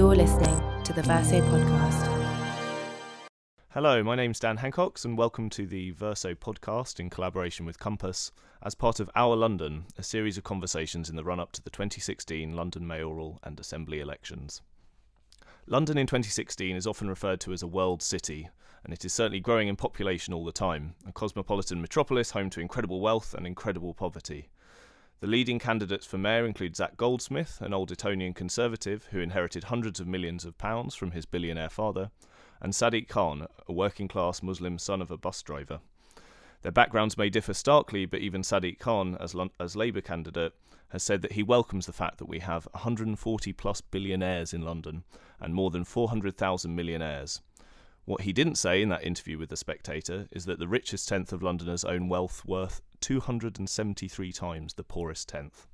You're listening to the Verso podcast. Hello, my name's Dan Hancox, and welcome to the Verso podcast in collaboration with Compass as part of Our London, a series of conversations in the run up to the 2016 London mayoral and assembly elections. London in 2016 is often referred to as a world city, and it is certainly growing in population all the time, a cosmopolitan metropolis home to incredible wealth and incredible poverty. The leading candidates for mayor include Zac Goldsmith, an old Etonian conservative who inherited hundreds of millions of pounds from his billionaire father, and Sadiq Khan, a working class Muslim son of a bus driver. Their backgrounds may differ starkly, but even Sadiq Khan, as, as Labour candidate, has said that he welcomes the fact that we have 140 plus billionaires in London and more than 400,000 millionaires. What he didn't say in that interview with The Spectator is that the richest tenth of Londoners own wealth worth 273 times the poorest tenth.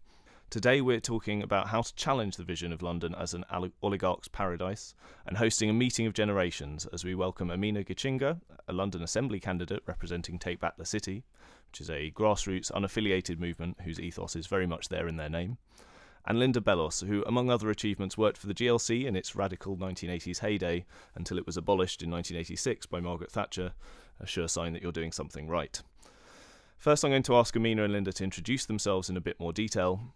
Today we're talking about how to challenge the vision of London as an oligarch's paradise and hosting a meeting of generations as we welcome Amina Gichinga, a London Assembly candidate representing Take Back the City, which is a grassroots unaffiliated movement whose ethos is very much there in their name, and Linda Bellos, who, among other achievements, worked for the GLC in its radical 1980s heyday until it was abolished in 1986 by Margaret Thatcher, a sure sign that you're doing something right. First, I'm going to ask Amina and Linda to introduce themselves in a bit more detail.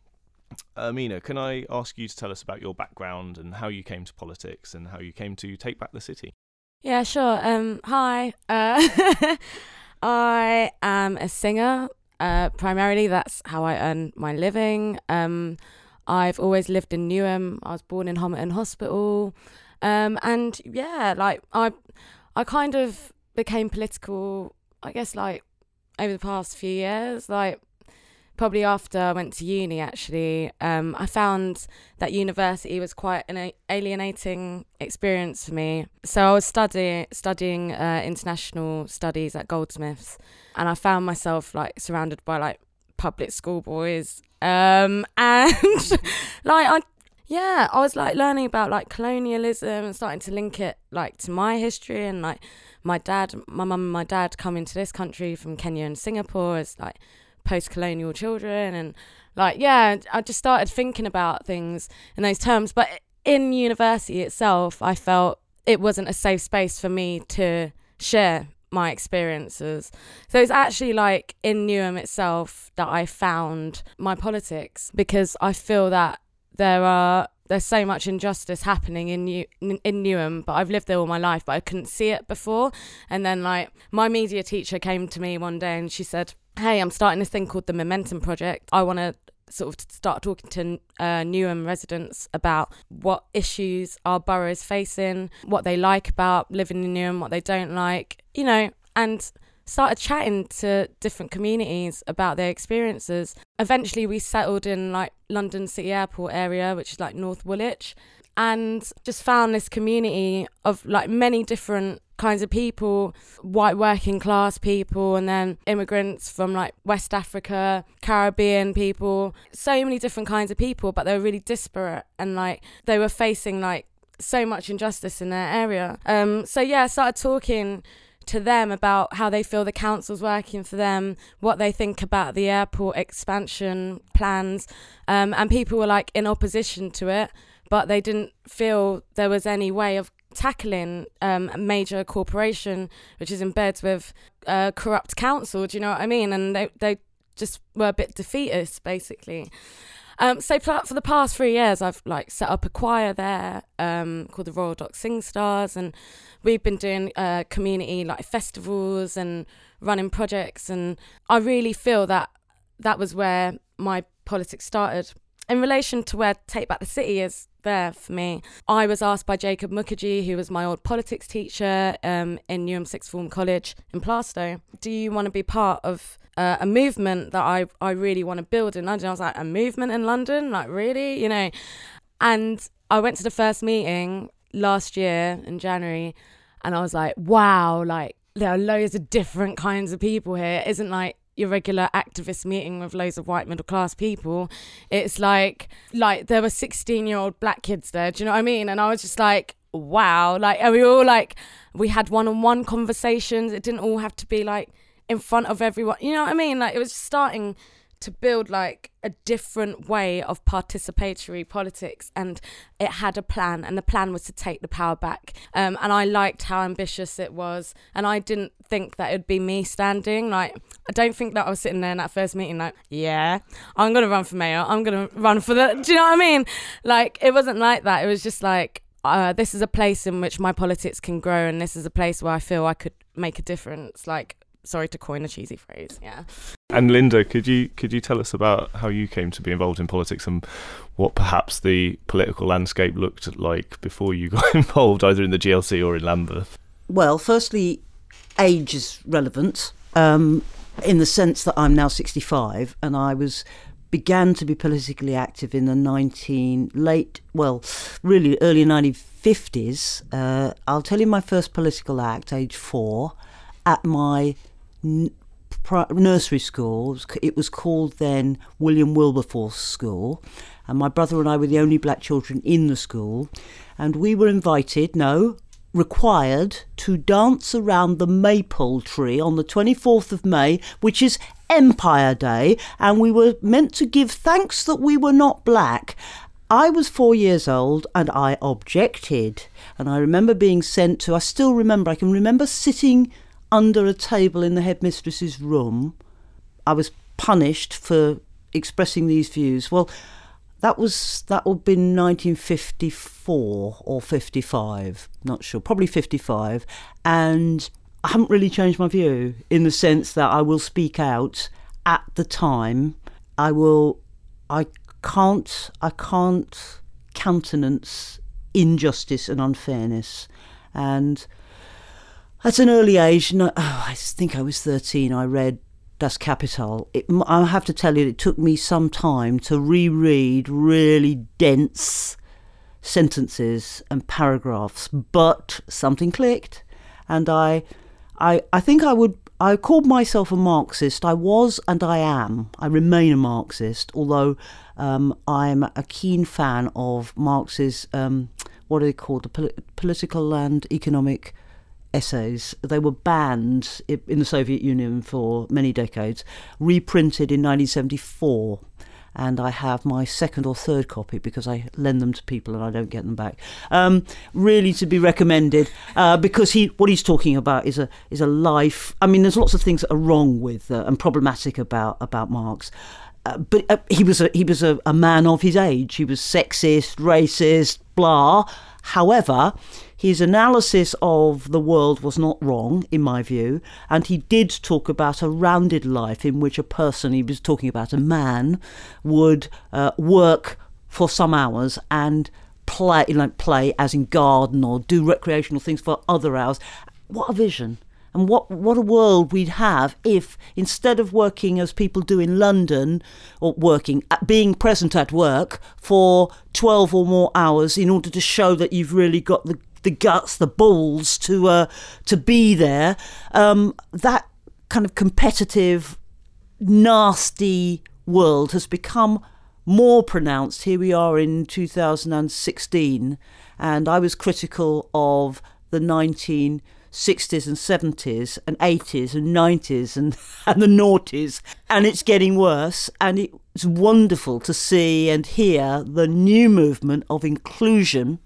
Amina, can I ask you to tell us about your background and how you came to politics and how you came to take back the city? Yeah, sure. Um, hi. Uh, I am a singer. Uh, primarily, that's how I earn my living. Um, I've always lived in Newham. I was born in Homerton Hospital. Um, and yeah, like I, I kind of became political. I guess like over the past few years, like probably after I went to uni. Actually, um, I found that university was quite an alienating experience for me. So I was studying studying uh, international studies at Goldsmiths, and I found myself like surrounded by like public school boys um, and like I yeah, I was like learning about like colonialism and starting to link it like to my history and like my dad, my mum and my dad come into this country from Kenya and Singapore as like post-colonial children and like yeah, I just started thinking about things in those terms. But in university itself, I felt it wasn't a safe space for me to share my experiences. So it's actually like in Newham itself that I found my politics because I feel that there are there's so much injustice happening in New in Newham, but I've lived there all my life, but I couldn't see it before. And then like my media teacher came to me one day and she said, "Hey, I'm starting this thing called the Momentum Project. I want to sort of start talking to uh, Newham residents about what issues our borough is facing, what they like about living in Newham, what they don't like, you know, and started chatting to different communities about their experiences. Eventually, we settled in like London City Airport area, which is like North Woolwich, and just found this community of like many different kinds of people white working class people and then immigrants from like west africa caribbean people so many different kinds of people but they were really disparate and like they were facing like so much injustice in their area um so yeah i started talking to them about how they feel the council's working for them, what they think about the airport expansion plans, um, and people were like in opposition to it, but they didn't feel there was any way of tackling um, a major corporation which is in bed with a corrupt council. Do you know what I mean? And they they just were a bit defeatist, basically. Um, so for, for the past three years, I've like set up a choir there um, called the Royal Dock Sing Stars, and we've been doing uh, community like festivals and running projects, and I really feel that that was where my politics started. In relation to where Take Back the City is there for me, I was asked by Jacob Mukherjee, who was my old politics teacher um, in Newham Sixth Form College in Plaistow, do you want to be part of uh, a movement that I, I really want to build in London? I was like, a movement in London? Like, really? You know? And I went to the first meeting last year in January and I was like, wow, like, there are loads of different kinds of people here. It isn't like your regular activist meeting with loads of white middle class people. It's like like there were 16 year old black kids there. Do you know what I mean? And I was just like, wow. Like and we all like we had one on one conversations. It didn't all have to be like in front of everyone. You know what I mean? Like it was starting to build like a different way of participatory politics and it had a plan and the plan was to take the power back. Um, and i liked how ambitious it was and i didn't think that it'd be me standing like i don't think that i was sitting there in that first meeting like yeah i'm gonna run for mayor i'm gonna run for the do you know what i mean? Like it wasn't like that. It was just like uh, this is a place in which my politics can grow and this is a place where i feel i could make a difference. Like sorry to coin a cheesy phrase yeah and Linda, could you could you tell us about how you came to be involved in politics and what perhaps the political landscape looked like before you got involved, either in the GLC or in Lambeth? Well, firstly, age is relevant um, in the sense that I'm now 65 and I was began to be politically active in the 19 late well really early 1950s uh, i'll tell you my first political act age 4 at my nursery school. It was called then William Wilberforce School. And my brother and I were the only black children in the school. And we were invited, no, required to dance around the maple tree on the 24th of May, which is Empire Day. And we were meant to give thanks that we were not black. I was four years old and I objected. And I remember being sent to, I still remember, I can remember sitting under a table in the headmistress's room. I was punished for expressing these views. Well, that was that would be 1954 or 55, not sure, probably 55, and I haven't really changed my view in the sense that I will speak out at the time. I will, I can't, I can't countenance injustice and unfairness, and at an early age, no, oh, I think I was 13, I read Das Kapital. It, I have to tell you, it took me some time to reread really dense sentences and paragraphs, but something clicked. And I, I, I think I would, I called myself a Marxist. I was and I am. I remain a Marxist, although um, I'm a keen fan of Marx's, um, what are they called, the pol- political and economic essays. They were banned in the Soviet Union for many decades, reprinted in 1974. And I have my second or third copy because I lend them to people and I don't get them back. Um, really to be recommended uh, because he what he's talking about is a is a life. I mean, there's lots of things that are wrong with uh, and problematic about about Marx. Uh, but uh, he was a, he was a, a man of his age. He was sexist, racist, blah. However, his analysis of the world was not wrong, in my view, and he did talk about a rounded life in which a person, he was talking about a man, would uh, work for some hours and play, like play as in garden or do recreational things for other hours. What a vision! And what, what a world we'd have if instead of working as people do in London, or working, being present at work for 12 or more hours in order to show that you've really got the the guts, the balls to uh, to be there. Um, that kind of competitive, nasty world has become more pronounced. Here we are in 2016, and I was critical of the 1960s and 70s and 80s and 90s and, and the noughties, and it's getting worse. And it's wonderful to see and hear the new movement of inclusion.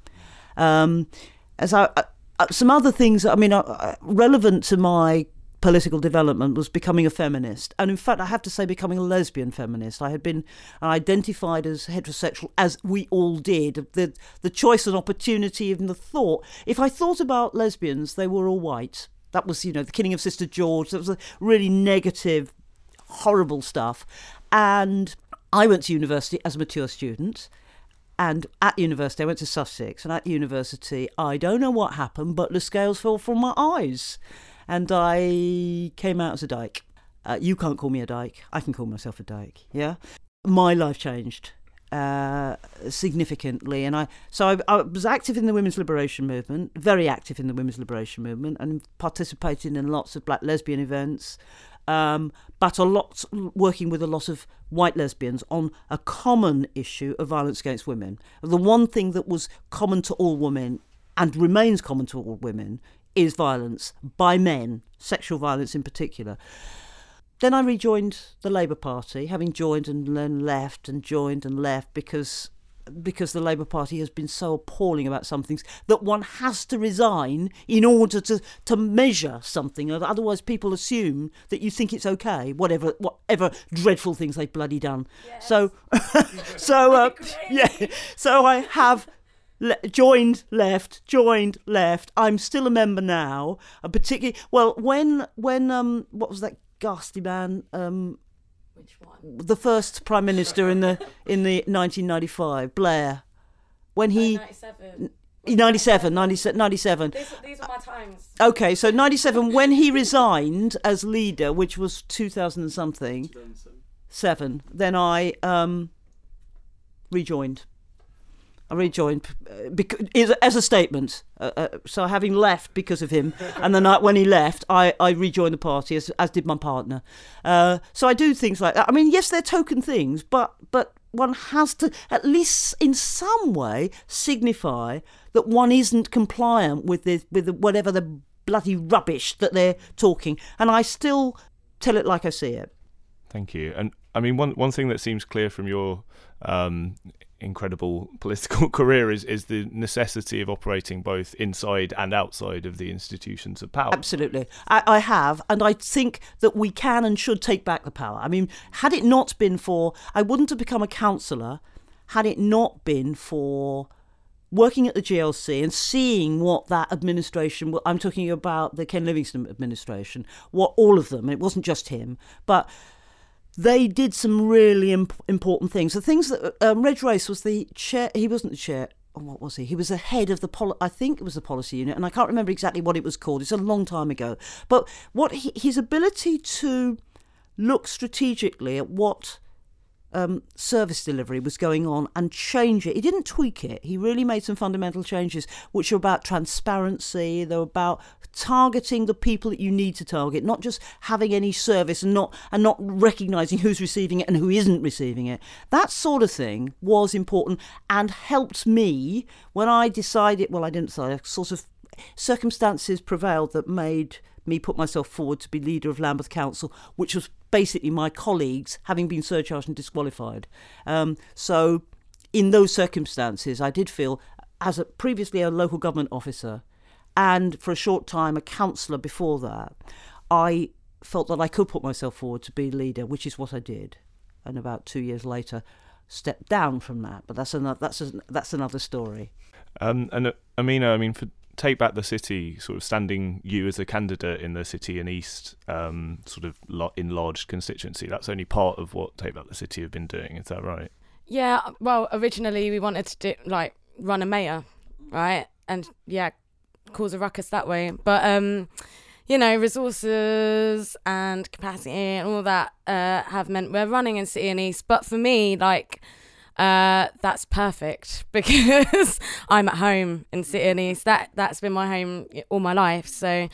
Um, as I, uh, some other things, I mean, relevant to my political development was becoming a feminist. And in fact, I have to say, becoming a lesbian feminist. I had been identified as heterosexual, as we all did. The, the choice and opportunity, even the thought. If I thought about lesbians, they were all white. That was, you know, the killing of Sister George. That was a really negative, horrible stuff. And I went to university as a mature student. And at university, I went to Sussex, and at university, I don't know what happened, but the scales fell from my eyes, and I came out as a dyke. Uh, you can't call me a dyke. I can call myself a dyke. Yeah, my life changed uh, significantly, and I so I, I, was active in the women's liberation movement, very active in the women's liberation movement, and participating in lots of black lesbian events um, but a lot working with a lot of white lesbians on a common issue of violence against women. The one thing that was common to all women and remains common to all women is violence by men, sexual violence in particular. then I rejoined the Labour Party, having joined and then left and joined and left because because the Labour Party has been so appalling about some things that one has to resign in order to, to measure something. Otherwise, people assume that you think it's okay, whatever whatever dreadful things they've bloody done. Yes. So, so uh, yeah, so I have. Le- joined left joined left i'm still a member now a particularly well when when um what was that ghastly man um which one? The first prime minister in the in the 1995, Blair, when he. 97. 97, 97, 97. These, these are my times. Okay, so 97, when he resigned as leader, which was 2000 and something, seven, then I um, rejoined. I rejoined uh, as a statement. Uh, uh, so having left because of him, and then I, when he left, I, I rejoined the party as, as did my partner. Uh, so I do things like that. I mean, yes, they're token things, but but one has to at least in some way signify that one isn't compliant with the, with the, whatever the bloody rubbish that they're talking. And I still tell it like I see it. Thank you. And I mean, one one thing that seems clear from your um, incredible political career is, is the necessity of operating both inside and outside of the institutions of power. Absolutely. I, I, have, and I think that we can and should take back the power. I mean, had it not been for, I wouldn't have become a councillor had it not been for working at the GLC and seeing what that administration, I'm talking about the Ken Livingstone administration, what all of them, it wasn't just him, but they did some really imp- important things. The things that um, Reg Race was the chair. He wasn't the chair. Oh, what was he? He was the head of the pol- I think it was the policy unit, and I can't remember exactly what it was called. It's a long time ago. But what he, his ability to look strategically at what um, service delivery was going on and change it. He didn't tweak it. He really made some fundamental changes, which are about transparency. They're about targeting the people that you need to target, not just having any service and not and not recognizing who's receiving it and who isn't receiving it. That sort of thing was important and helped me when I decided. Well, I didn't decide. Sort of circumstances prevailed that made me put myself forward to be leader of Lambeth Council, which was basically my colleagues having been surcharged and disqualified. Um, so, in those circumstances, I did feel, as a, previously a local government officer, and for a short time a councillor before that, I felt that I could put myself forward to be leader, which is what I did. And about two years later, stepped down from that. But that's another that's a, that's another story. Um, and uh, Amina, I mean, for take back the city, sort of standing you as a candidate in the city and east, um, sort of enlarged constituency. That's only part of what Take Back the City have been doing. Is that right? Yeah. Well, originally we wanted to do like run a mayor, right? And yeah, cause a ruckus that way. But um, you know, resources and capacity and all that uh, have meant we're running in city and east. But for me, like uh, that's perfect because I'm at home in East. That that's been my home all my life. So,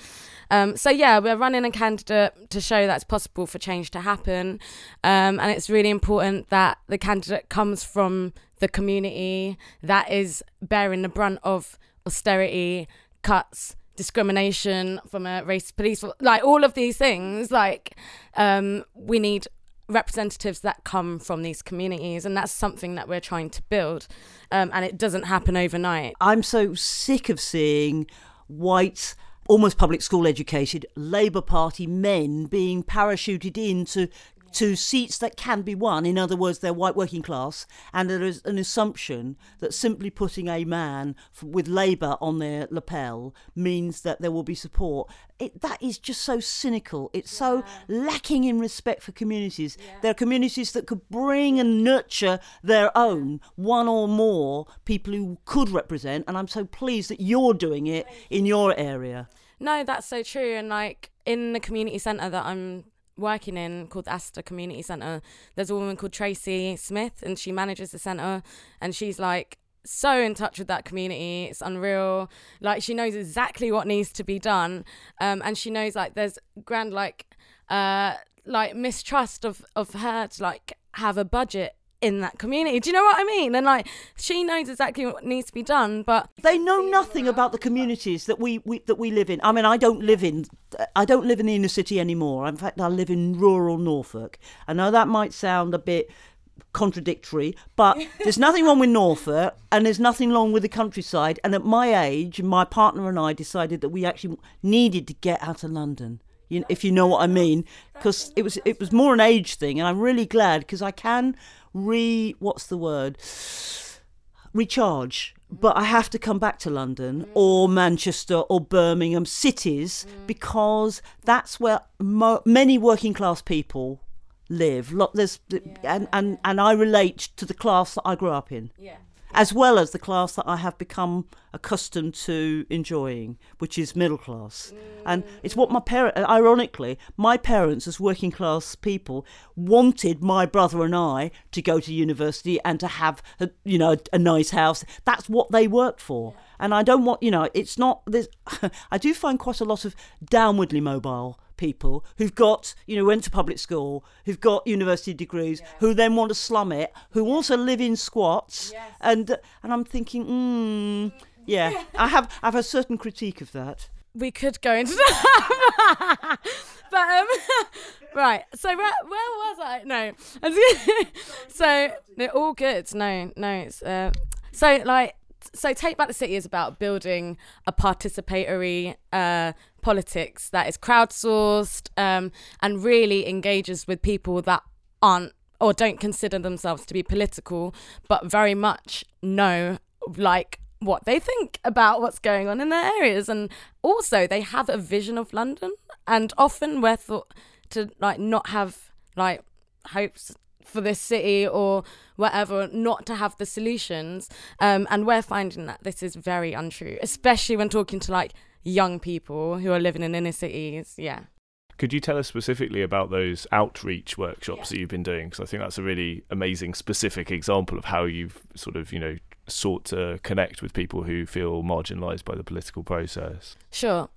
um, so yeah, we're running a candidate to show that's possible for change to happen, um, and it's really important that the candidate comes from the community that is bearing the brunt of austerity cuts discrimination from a race police like all of these things like um, we need representatives that come from these communities, and that's something that we're trying to build. Um, and it doesn't happen overnight. I'm so sick of seeing white almost public school educated Labour Party men being parachuted into to seats that can be won. In other words, they're white working class, and there is an assumption that simply putting a man with Labour on their lapel means that there will be support. It, that is just so cynical. It's yeah. so lacking in respect for communities. Yeah. There are communities that could bring and nurture their own, one or more people who could represent, and I'm so pleased that you're doing it in your area. No, that's so true. And like in the community centre that I'm working in called Astor Community Centre, there's a woman called Tracy Smith, and she manages the centre, and she's like so in touch with that community. It's unreal. Like she knows exactly what needs to be done, um, and she knows like there's grand like uh like mistrust of of her to like have a budget in that community. Do you know what I mean? And like she knows exactly what needs to be done, but they know nothing about the communities that we, we that we live in. I mean, I don't live in I don't live in the inner city anymore. In fact, I live in rural Norfolk. I know that might sound a bit contradictory, but there's nothing wrong with Norfolk and there's nothing wrong with the countryside. And at my age, my partner and I decided that we actually needed to get out of London. You, if you know what I mean, because it was it was more an age thing, and I'm really glad because I can re what's the word recharge but I have to come back to London mm. or Manchester or Birmingham cities mm. because that's where mo- many working class people live. Lot there's and, and and I relate to the class that I grew up in. yeah. As well as the class that I have become accustomed to enjoying, which is middle class. And it's what my parents, uh, ironically, my parents, as working class people, wanted my brother and I to go to university and to have, a, you know, a nice house. That's what they worked for. And I don't want, you know, it's not, there's, I do find quite a lot of downwardly mobile people who've got, you know, went to public school, who've got university degrees, who then want to slum it, who also live in squats, and and I'm thinking, mm, yeah, I have I have a certain critique of that. we could go into that. but um, right. So where, where was I? No. So they're all good. No, no. It's uh, so like so take back the city is about building a participatory uh, politics that is crowdsourced um, and really engages with people that aren't or don't consider themselves to be political, but very much know like what they think about what's going on in their areas. And also they have a vision of london and often we're thought to like not have like hopes for this city or whatever not to have the solutions. Um, and we're finding that this is very untrue especially when talking to like young people who are living in inner cities yeah Could you tell us specifically about those outreach workshops that you've been doing? Because I think that's a really amazing, specific example of how you've sort of, you know, sought to connect with people who feel marginalised by the political process. Sure.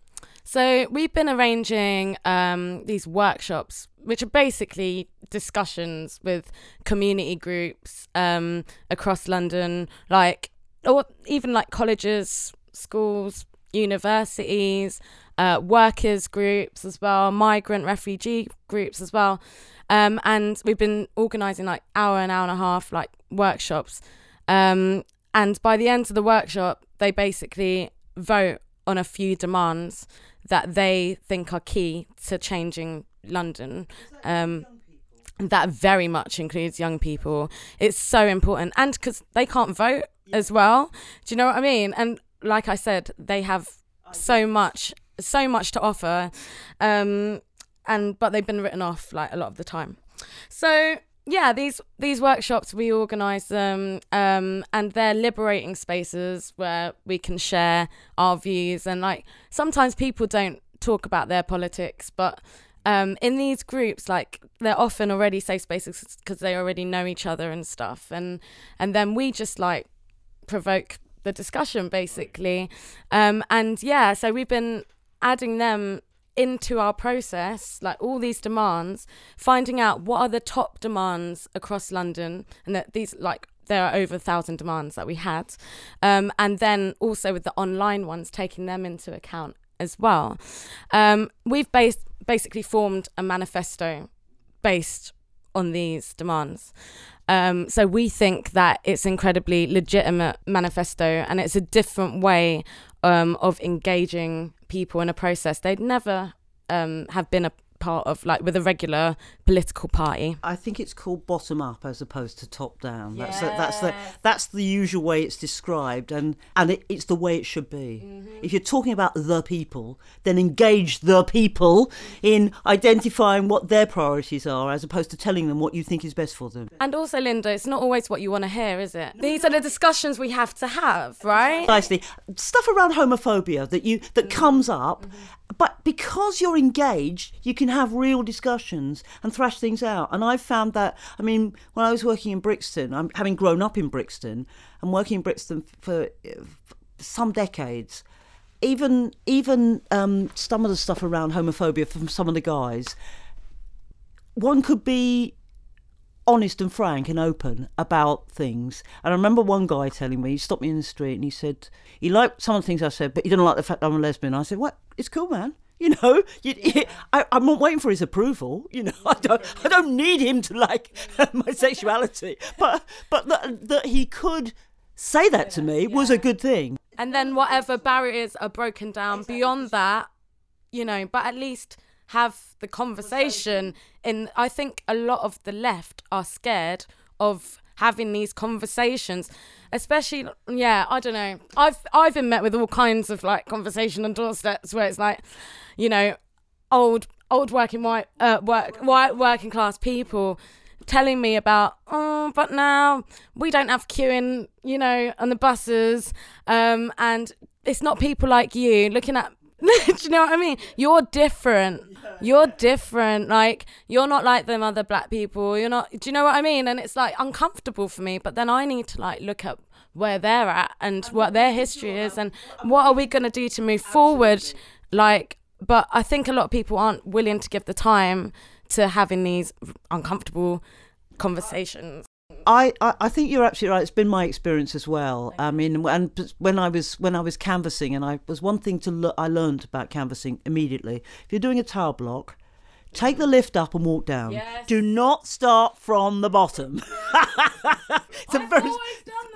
So we've been arranging um, these workshops, which are basically discussions with community groups um, across London, like or even like colleges, schools, universities, uh, workers groups as well, migrant refugee groups as well, um, and we've been organising like hour and hour and a half like workshops, um, and by the end of the workshop, they basically vote on a few demands that they think are key to changing London. Um, that very much includes young people. It's so important, and because they can't vote as well. Do you know what I mean? And like I said, they have so much, so much to offer, um, and but they've been written off like a lot of the time. So yeah, these these workshops we organise them, um, and they're liberating spaces where we can share our views. And like sometimes people don't talk about their politics, but um, in these groups, like they're often already safe spaces because they already know each other and stuff. And and then we just like provoke the discussion basically. Um, and yeah, so we've been adding them into our process, like all these demands, finding out what are the top demands across London, and that these like there are over a thousand demands that we had, um, and then also with the online ones, taking them into account as well. Um, we've based basically formed a manifesto based on these demands. Um, so we think that it's incredibly legitimate manifesto, and it's a different way um, of engaging people in a process they'd never um, have been a part of, like with a regular political party. I think it's called bottom up as opposed to top down. That's the, that's the that's the usual way it's described, and and it, it's the way it should be. Mm-hmm. If you're talking about the people, then engage the people in identifying what their priorities are, as opposed to telling them what you think is best for them. And also, Linda, it's not always what you want to hear, is it? These are the discussions we have to have, right? Precisely, stuff around homophobia that you that mm-hmm. comes up, mm-hmm. But because you're engaged, you can have real discussions and thrash things out. And I've found that. I mean, when I was working in Brixton, I'm having grown up in Brixton and working in Brixton for, for some decades. Even even um, some of the stuff around homophobia from some of the guys, one could be honest and frank and open about things. And I remember one guy telling me, he stopped me in the street and he said, he liked some of the things I said, but he didn't like the fact I'm a lesbian. I said, what? It's cool, man. You know, you, you, I, I'm not waiting for his approval. You know, I don't, I don't need him to like my sexuality, but but that, that he could say that to me was a good thing. And then whatever barriers are broken down beyond that, you know, but at least have the conversation. In I think a lot of the left are scared of having these conversations especially yeah i don't know. I've i've been met with all kinds of like conversation on doorsteps where it's like you know old old working white uh work white working class people telling me about oh but now we don't have queuing you know on the buses um and it's not people like you looking at do you know what I mean? You're different. You're different. Like you're not like them other black people. You're not. Do you know what I mean? And it's like uncomfortable for me. But then I need to like look at where they're at and what their history is and what are we going to do to move forward. Like, but I think a lot of people aren't willing to give the time to having these uncomfortable conversations. I, I, think you're absolutely right. It's been my experience as well. I mean, and when I was when I was canvassing, and I was one thing to lo- I learned about canvassing immediately. If you're doing a tower block, take the lift up and walk down. Yes. Do not start from the bottom. it's a I've very- done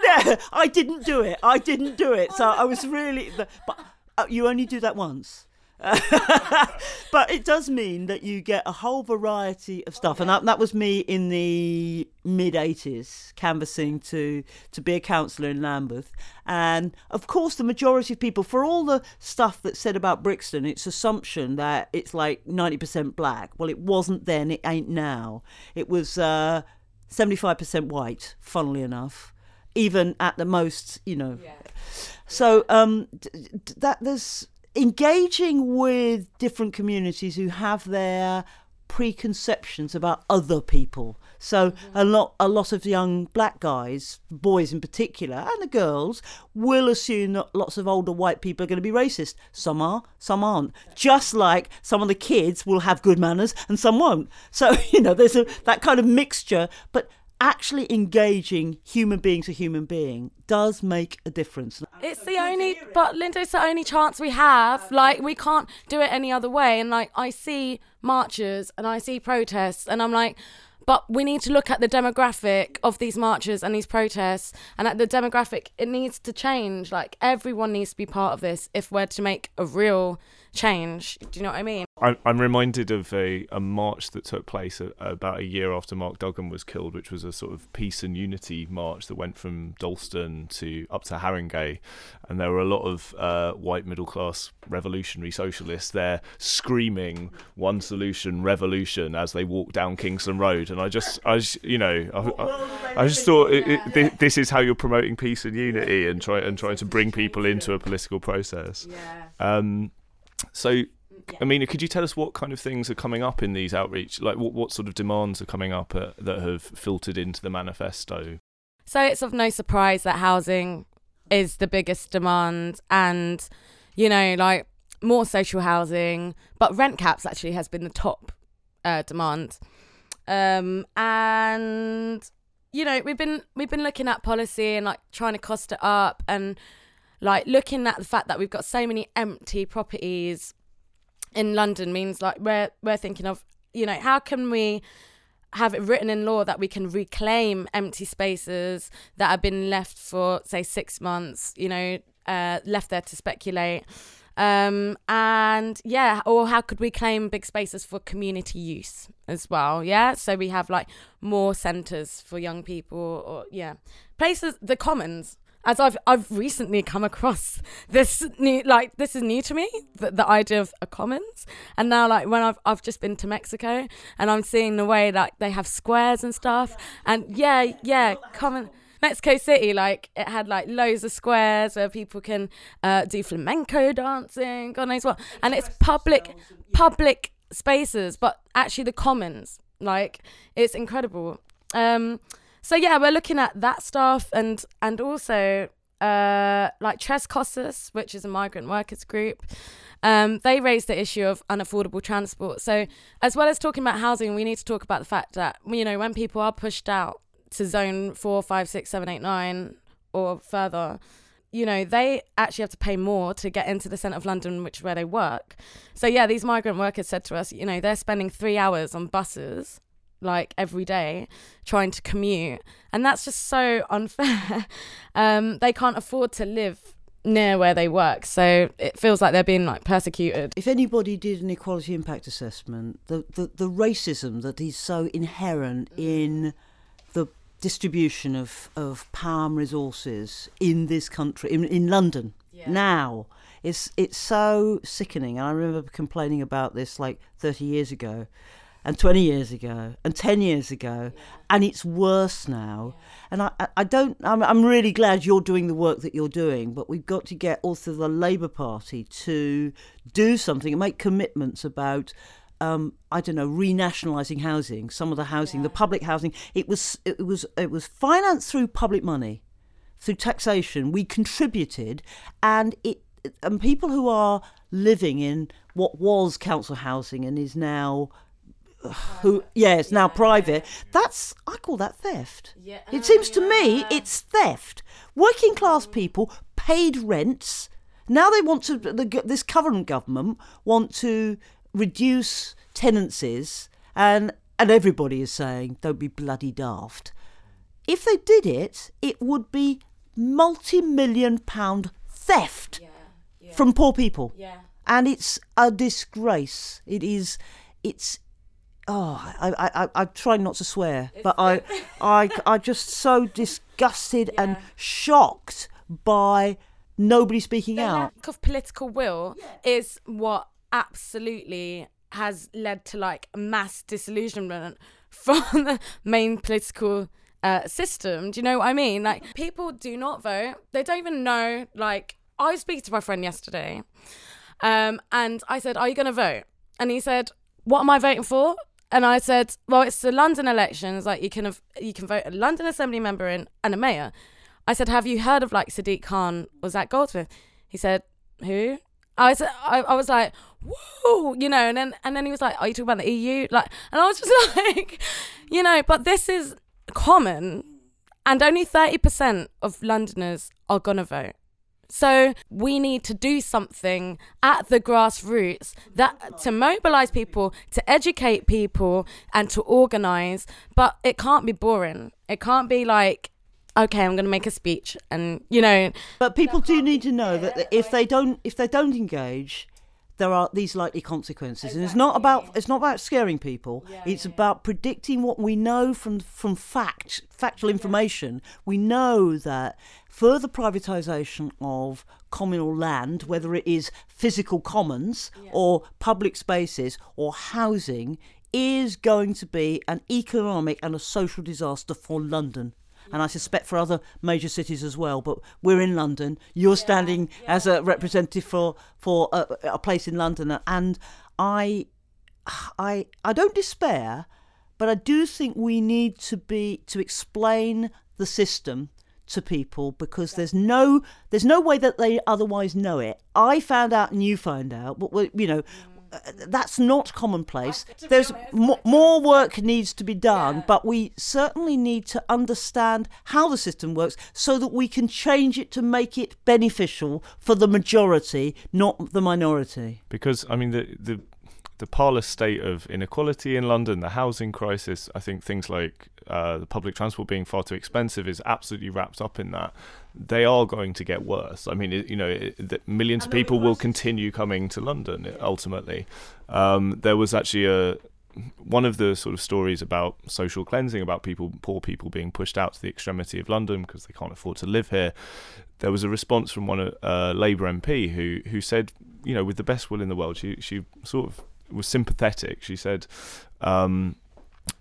that. Yeah, I didn't do it. I didn't do it. So I was really, but uh, you only do that once. but it does mean that you get a whole variety of stuff, and that, that was me in the mid '80s, canvassing to to be a councillor in Lambeth, and of course the majority of people, for all the stuff that's said about Brixton, it's assumption that it's like 90% black. Well, it wasn't then. It ain't now. It was uh, 75% white. Funnily enough, even at the most, you know. So um, d- d- that there's engaging with different communities who have their preconceptions about other people. So a mm-hmm. lot a lot of young black guys, boys in particular, and the girls will assume that lots of older white people are going to be racist. Some are, some aren't. Just like some of the kids will have good manners and some won't. So, you know, there's a that kind of mixture, but actually engaging human being to human being does make a difference. It's the only, but Linda, it's the only chance we have. Like, we can't do it any other way. And like, I see marches and I see protests, and I'm like, but we need to look at the demographic of these marches and these protests, and at the demographic, it needs to change. Like, everyone needs to be part of this if we're to make a real change. Do you know what I mean? I'm, I'm reminded of a, a march that took place a, about a year after Mark Duggan was killed, which was a sort of peace and unity march that went from Dalston to up to Haringey, and there were a lot of uh, white middle class revolutionary socialists there screaming "One solution, revolution" as they walked down Kingsland Road, and I just, I just, you know, I, I, I just thought it, it, thi- this is how you're promoting peace and unity and try and trying to bring people into a political process. Um, so, I mean, could you tell us what kind of things are coming up in these outreach? Like, what, what sort of demands are coming up uh, that have filtered into the manifesto? So it's of no surprise that housing is the biggest demand and, you know, like more social housing, but rent caps actually has been the top uh, demand. Um, and you know, we've been we've been looking at policy and like trying to cost it up and like looking at the fact that we've got so many empty properties in London means like we're we're thinking of, you know, how can we have it written in law that we can reclaim empty spaces that have been left for say six months you know uh, left there to speculate? Um, and yeah or how could we claim big spaces for community use as well? Yeah so we have like more centers for young people or yeah. Places the commons as I've I've recently come across this new like this is new to me the, the idea of a commons. And now like when I've I've just been to Mexico and I'm seeing the way like they have squares and stuff. And yeah yeah common Mexico City like it had like loads of squares where people can uh, do flamenco dancing God knows what. And it's public public spaces but actually the commons like it's incredible. Um so yeah we're looking at that stuff and and also uh, like Tres Cosas, which is a migrant workers group, um, they raised the issue of unaffordable transport. So, as well as talking about housing, we need to talk about the fact that you know when people are pushed out to zone four, five, six, seven, eight, nine, or further, you know, they actually have to pay more to get into the centre of London, which is where they work. So yeah, these migrant workers said to us, you know, they're spending three hours on buses like every day trying to commute and that's just so unfair um they can't afford to live near where they work so it feels like they're being like persecuted If anybody did an equality impact assessment, the, the, the racism that is so inherent in the distribution of, of power and resources in this country, in, in London now, is it's so sickening. And I remember complaining about this like 30 years ago. And 20 years ago, and 10 years ago, and it's worse now. And I, I- don't, I'm, I'm really glad you're doing the work that you're doing, but we've got to get also the Labour Party to do something and make commitments about um, I don't know, renationalising housing, some of the housing, the public housing. It was it was it was financed through public money, through taxation. We contributed, and it and people who are living in what was council housing and is now. Who? Yeah, it's now private. That's I call that theft. Yeah. It seems to oh, me it's theft. Working class people paid rents. Now they want to. The, this current government want to reduce tenancies, and and everybody is saying don't be bloody daft. If they did it, it would be multi-million pound theft from poor people, yeah and it's a disgrace. It is. It's. Oh, I, I, I, I try not to swear, but I, I, I'm just so disgusted and shocked by nobody speaking the out. lack of political will is what absolutely has led to like mass disillusionment from the main political uh, system. Do you know what I mean? Like people do not vote. They don't even know. Like I was speaking to my friend yesterday, um, and I said, "Are you going to vote?" And he said, "What am I voting for?" And I said, "Well, it's the London elections. Like you can have, you can vote a London Assembly member in and a mayor." I said, "Have you heard of like Sadiq Khan or Zac Goldsmith?" He said, "Who?" I said, I, I was like, "Whoa," you know, and then and then he was like, "Are you talking about the EU?" Like, and I was just like, you know, but this is common, and only thirty percent of Londoners are gonna vote. So we need to do something at the grassroots that to mobilize people, to educate people and to organize, but it can't be boring. It can't be like okay, I'm going to make a speech and you know, But people do need to know that if they don't if they don't engage, there are these likely consequences, and it's not about it's not about scaring people. it's about predicting what we know from from fact factual information. We know that further privatisation of communal land, whether it is physical commons or public spaces or housing, is going to be an economic and a social disaster for London and I suspect for other major cities as well. But we're in London. You're standing as a representative for for a, a place in London, and I, I, I don't despair, but I do think we need to be to explain the system to people because there's no there's no way that they otherwise know it. I found out and you find out, but you know. Mm. Uh, That's not commonplace. There's mo- more work needs to be done, but we certainly need to understand how the system works so that we can change it to make it beneficial for the majority, not the minority. because I mean the the the parlous state of inequality in London, the housing crisis. I think things like uh, the public transport being far too expensive is absolutely wrapped up in that. They are going to get worse. I mean, it, you know, it, millions of people will continue coming to London ultimately. Um, there was actually a one of the sort of stories about social cleansing, about people, poor people being pushed out to the extremity of London because they can't afford to live here. There was a response from one uh, Labour MP who who said, you know, with the best will in the world, she she sort of was sympathetic. She said, um,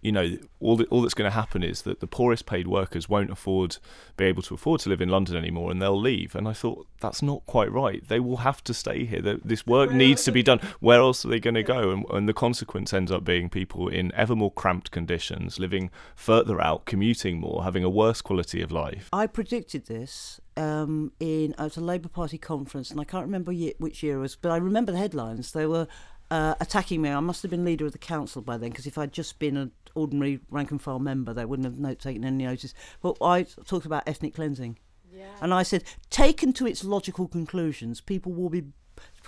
you know, all all that's going to happen is that the poorest paid workers won't afford, be able to afford to live in London anymore, and they'll leave. And I thought that's not quite right. They will have to stay here. This work needs to be done. Where else are they going to go? And, and the consequence ends up being people in ever more cramped conditions, living further out, commuting more, having a worse quality of life. I predicted this um, in at a Labour Party conference, and I can't remember yet which year it was, but I remember the headlines. They were uh, attacking me. I must have been leader of the council by then, because if I'd just been an ordinary rank and file member, they wouldn't have taken any notice. But I talked about ethnic cleansing, yeah. and I said, taken to its logical conclusions, people will be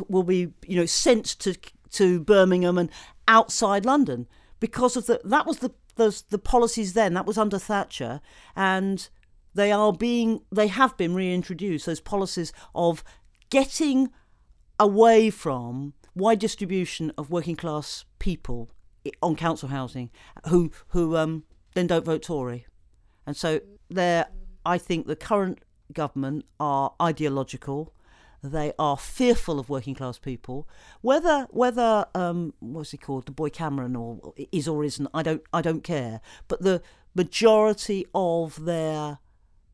will be you know sent to to Birmingham and outside London because of the that was the those the policies then that was under Thatcher and they are being they have been reintroduced those policies of getting away from wide distribution of working class people on council housing who who um, then don't vote Tory, and so there, I think the current government are ideological. They are fearful of working class people. Whether whether um, what's he called, the boy Cameron, or is or isn't, I don't I don't care. But the majority of their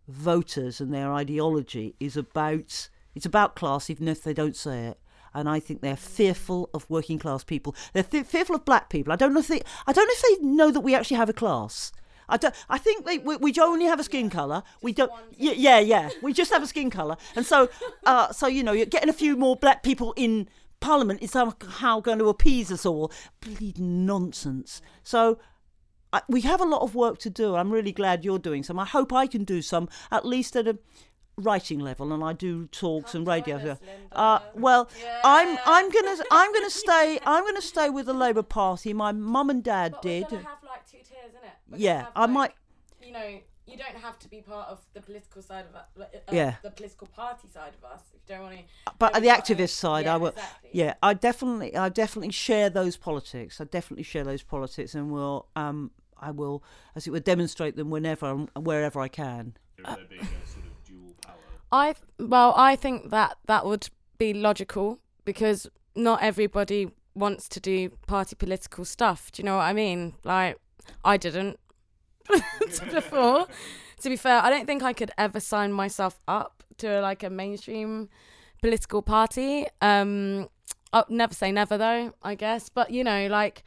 voters and their ideology is about it's about class, even if they don't say it and I think they're fearful of working class people. They're th- fearful of black people. I don't know if they, I don't know if they know that we actually have a class. I, don't, I think they, we, we only have a skin colour. We don't. Yeah, yeah, yeah. We just have a skin colour, and so, uh, so you know, you're getting a few more black people in Parliament is somehow going to appease us all. Bleed nonsense. So. I, we have a lot of work to do. I'm really glad you're doing some. I hope I can do some, at least at a writing level and I do talks Come and radio. Us, uh, well, yeah. I'm I'm gonna I'm gonna stay I'm gonna stay with the Labour Party. My mum and dad but did. We're have like two tiers, isn't it? yeah, have, I like, might. You know, you don't have to be part of the political side of uh, yeah. the political party side of us if you don't want to. But the activist side, yeah, I will. Exactly. Yeah, I definitely I definitely share those politics. I definitely share those politics, and will um I will as it were demonstrate them whenever and wherever I can. Uh, I well, I think that that would be logical because not everybody wants to do party political stuff. Do you know what I mean? Like I didn't before. to be fair, I don't think I could ever sign myself up to like a mainstream political party. Um, I'll never say never though, I guess. But you know, like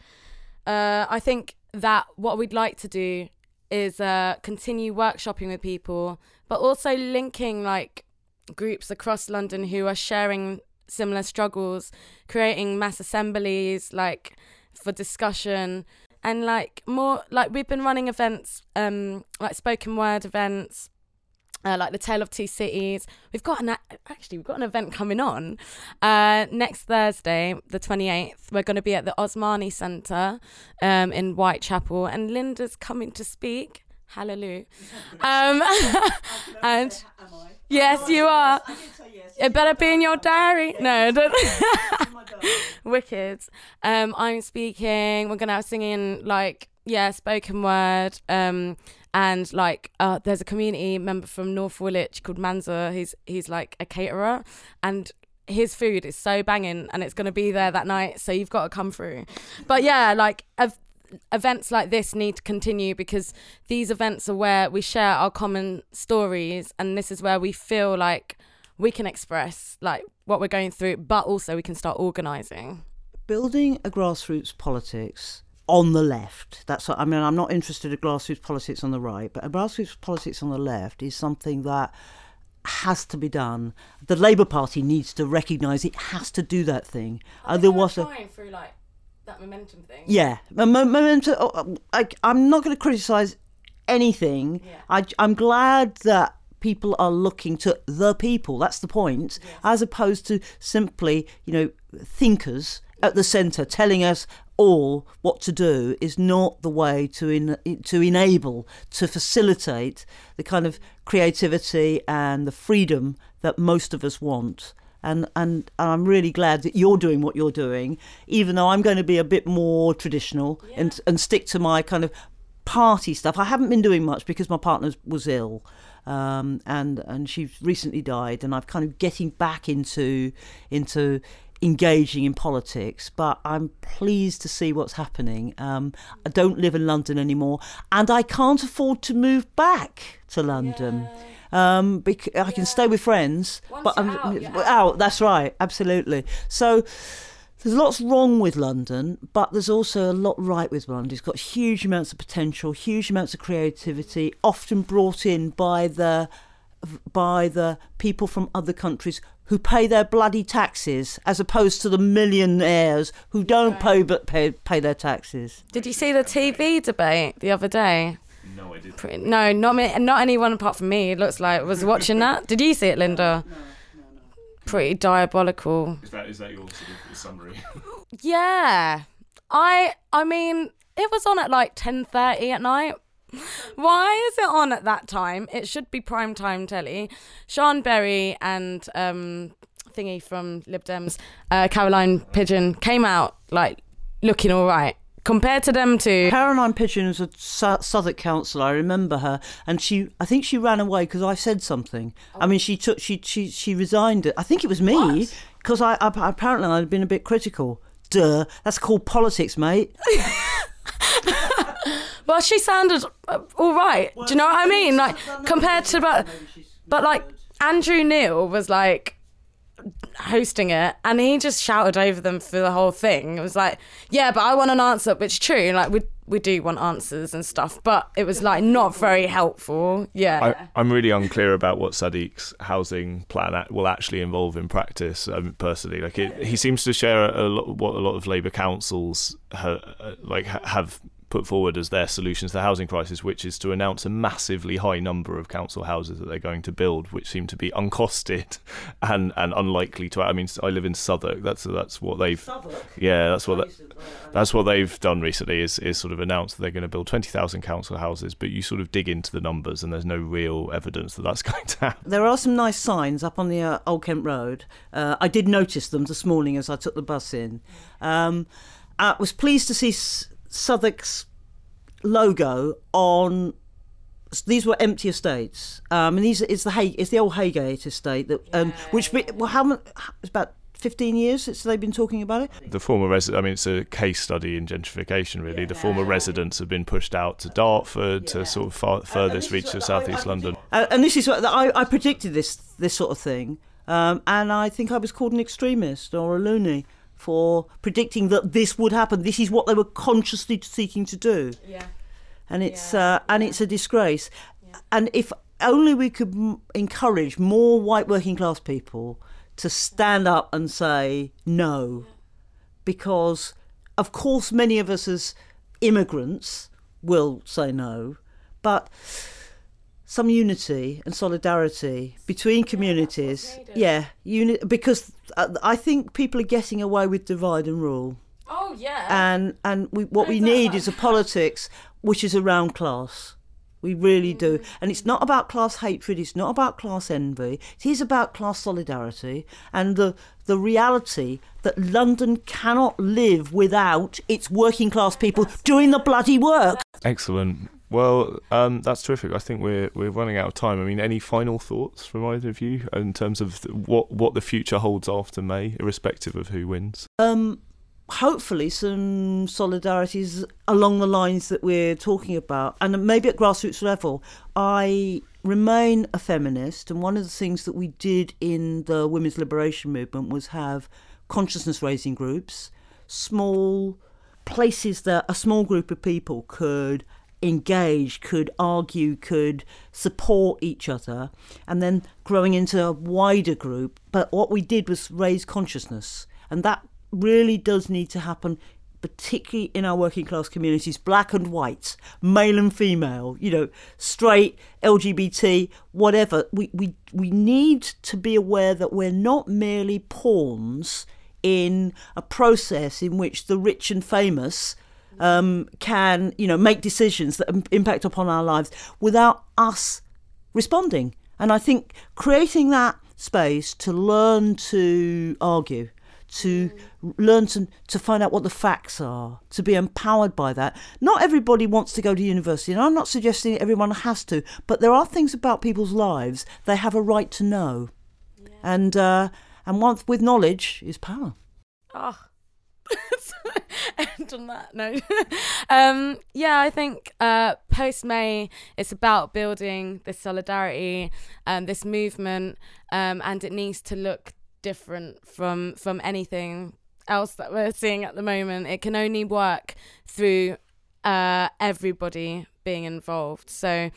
uh, I think that what we'd like to do is uh, continue workshopping with people, but also linking like groups across London who are sharing similar struggles, creating mass assemblies like for discussion and like more like we've been running events um like spoken word events uh, like the Tale of Two Cities. We've got an actually we've got an event coming on uh, next Thursday, the twenty eighth. We're going to be at the Osmani Centre um, in Whitechapel, and Linda's coming to speak. Hallelujah. Um, and yes, you are. It better be in your diary. No, don't. Wicked. Um, I'm speaking. We're gonna have singing like yeah, spoken word. Um, and like uh, there's a community member from North Woolwich called Manza. He's he's like a caterer, and his food is so banging, and it's gonna be there that night. So you've got to come through. But yeah, like events like this need to continue because these events are where we share our common stories, and this is where we feel like we can express like what we're going through, but also we can start organising. Building a grassroots politics on the left. That's what I mean. I'm not interested in grassroots politics on the right, but a grassroots politics on the left is something that has to be done. The Labour Party needs to recognise it has to do that thing. Uh, there was a through like that momentum thing. Yeah, momentum. Oh, oh, I, am not going to criticise anything. Yeah. I, I'm glad that people are looking to the people. That's the point, yes. as opposed to simply, you know, thinkers at the centre telling us all what to do is not the way to in, to enable to facilitate the kind of creativity and the freedom that most of us want. And, and I'm really glad that you're doing what you're doing, even though I'm going to be a bit more traditional yeah. and and stick to my kind of party stuff. I haven't been doing much because my partner was ill, um, and and she's recently died, and I'm kind of getting back into into engaging in politics, but I'm pleased to see what's happening. Um, I don't live in London anymore, and I can't afford to move back to London. Um, bec- I can stay with friends, Once but you're I'm out, you're out. That's right, absolutely. So there's lots wrong with London, but there's also a lot right with London. It's got huge amounts of potential, huge amounts of creativity, often brought in by the by the people from other countries who pay their bloody taxes, as opposed to the millionaires who don't pay but pay pay their taxes. Did you see the TV debate the other day? No, I didn't. Pretty, no, not me, not anyone apart from me. It looks like was watching that. Did you see it, Linda? Pretty diabolical. Is that is that your sort of summary? Yeah, I I mean it was on at like ten thirty at night. Why is it on at that time? It should be prime time telly. Sian Berry and um thingy from Lib Dems, uh, Caroline Pidgeon came out like looking all right compared to them two. Caroline Pidgeon was a Su- Southwark councillor. I remember her, and she. I think she ran away because I said something. I mean, she took. She she she resigned. It. I think it was me because I, I apparently I'd been a bit critical. Duh, that's called politics, mate. Well, she sounded uh, all right. Do you know what I mean? Like compared to but but like Andrew Neil was like hosting it and he just shouted over them for the whole thing. It was like, yeah, but I want an answer, which true. Like we we do want answers and stuff, but it was like not very helpful. Yeah. I, I'm really unclear about what Sadiq's housing plan will actually involve in practice. Um, personally, like it, he seems to share a lot what a lot of Labour councils ha, uh, like ha, have put forward as their solutions to the housing crisis, which is to announce a massively high number of council houses that they're going to build, which seem to be uncosted and, and unlikely to. I mean, I live in Southwark. That's that's what they've. Yeah, that's what that, that's what they've done recently. Is is sort of announced that they're going to build twenty thousand council houses, but you sort of dig into the numbers and there's no real evidence that that's going to happen. There are some nice signs up on the uh, Old Kent Road. Uh, I did notice them this morning as I took the bus in. Um, I was pleased to see S- Southwark's logo on. These were empty estates, um, and these is the Hay, it's the old Heygate estate that, um, which be- well, how much? It's about fifteen years since they've been talking about it. The former resident, I mean, it's a case study in gentrification, really. The former residents have been pushed out to Dartford, to sort of far, furthest reach of southeast London. Uh, and this is what I, I predicted this this sort of thing, um, and I think I was called an extremist or a loony for predicting that this would happen. This is what they were consciously seeking to do, yeah. and it's uh, and it's a disgrace. And if only we could m- encourage more white working class people to stand up and say no, because of course many of us as immigrants will say no, but some unity and solidarity between communities. Yeah, uni- because uh, I think people are getting away with divide and rule, Oh yeah. and and we, what we need is a politics which is around class. We really do, and it's not about class hatred. It's not about class envy. It is about class solidarity and the the reality that London cannot live without its working class people doing the bloody work. Excellent. Well, um, that's terrific. I think we're we're running out of time. I mean, any final thoughts from either of you in terms of what what the future holds after May, irrespective of who wins? um, hopefully some solidarities along the lines that we're talking about, and maybe at grassroots level. I remain a feminist, and one of the things that we did in the women's liberation movement was have consciousness raising groups, small places that a small group of people could engage, could argue, could support each other, and then growing into a wider group. But what we did was raise consciousness, and that really does need to happen. Particularly in our working class communities, black and white, male and female, you know, straight, LGBT, whatever. We, we, we need to be aware that we're not merely pawns in a process in which the rich and famous um, can, you know, make decisions that impact upon our lives without us responding. And I think creating that space to learn to argue, to learn to, to find out what the facts are, to be empowered by that. Not everybody wants to go to university, and I'm not suggesting everyone has to, but there are things about people's lives they have a right to know. And, uh, and one, with knowledge is power. Oh. and on that note, um, yeah, I think uh, post May, it's about building this solidarity, um, this movement, um, and it needs to look different from from anything else that we're seeing at the moment. It can only work through uh, everybody being involved. So,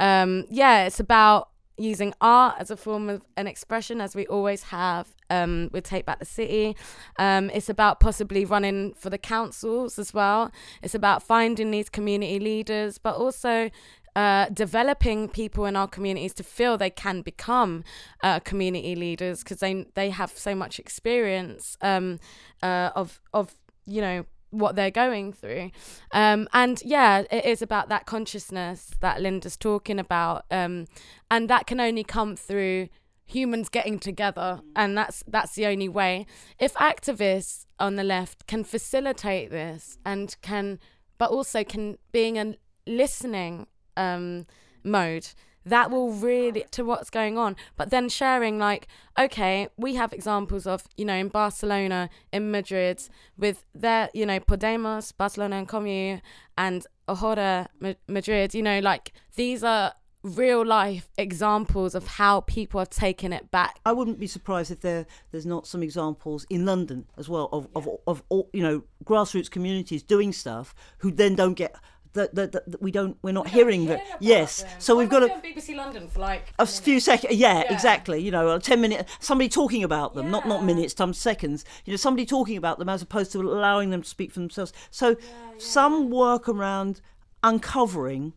um, yeah, it's about using art as a form of an expression, as we always have um, with Take Back the City. Um, it's about possibly running for the councils as well. It's about finding these community leaders, but also uh, developing people in our communities to feel they can become uh, community leaders because they they have so much experience um, uh, of of you know what they're going through. Um, and yeah, it is about that consciousness that Linda's talking about. Um, and that can only come through humans getting together and that's that's the only way if activists on the left can facilitate this and can but also can being a listening um, mode that will really to what's going on but then sharing like okay we have examples of you know in barcelona in madrid with their you know podemos barcelona en comú and ahora madrid you know like these are real life examples of how people are taking it back. I wouldn't be surprised if there there's not some examples in London as well of of, of, of you know grassroots communities doing stuff who then don't get that, that, that, we don't we're not we hearing that yes them. so Why we've got a BBC London for like a few seconds yeah, yeah, exactly you know 10 minutes somebody talking about them yeah. not not minutes some seconds you know somebody talking about them as opposed to allowing them to speak for themselves so yeah, some work around uncovering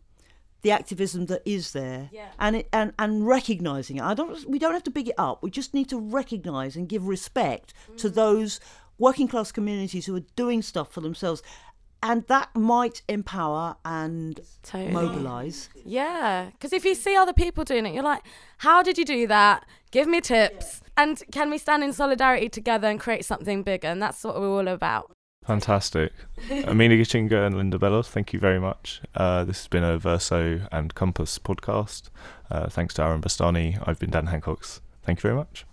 the activism that is there yeah. and it, and and recognizing it i don't we don't have to big it up we just need to recognize and give respect mm. to those working class communities who are doing stuff for themselves and that might empower and totally. mobilize yeah because if you see other people doing it you're like how did you do that give me tips yeah. and can we stand in solidarity together and create something bigger and that's what we're all about Fantastic. Amina Gichinga and Linda Bellos, thank you very much. Uh, this has been a Verso and Compass podcast. Uh, thanks to Aaron Bastani. I've been Dan Hancox. Thank you very much.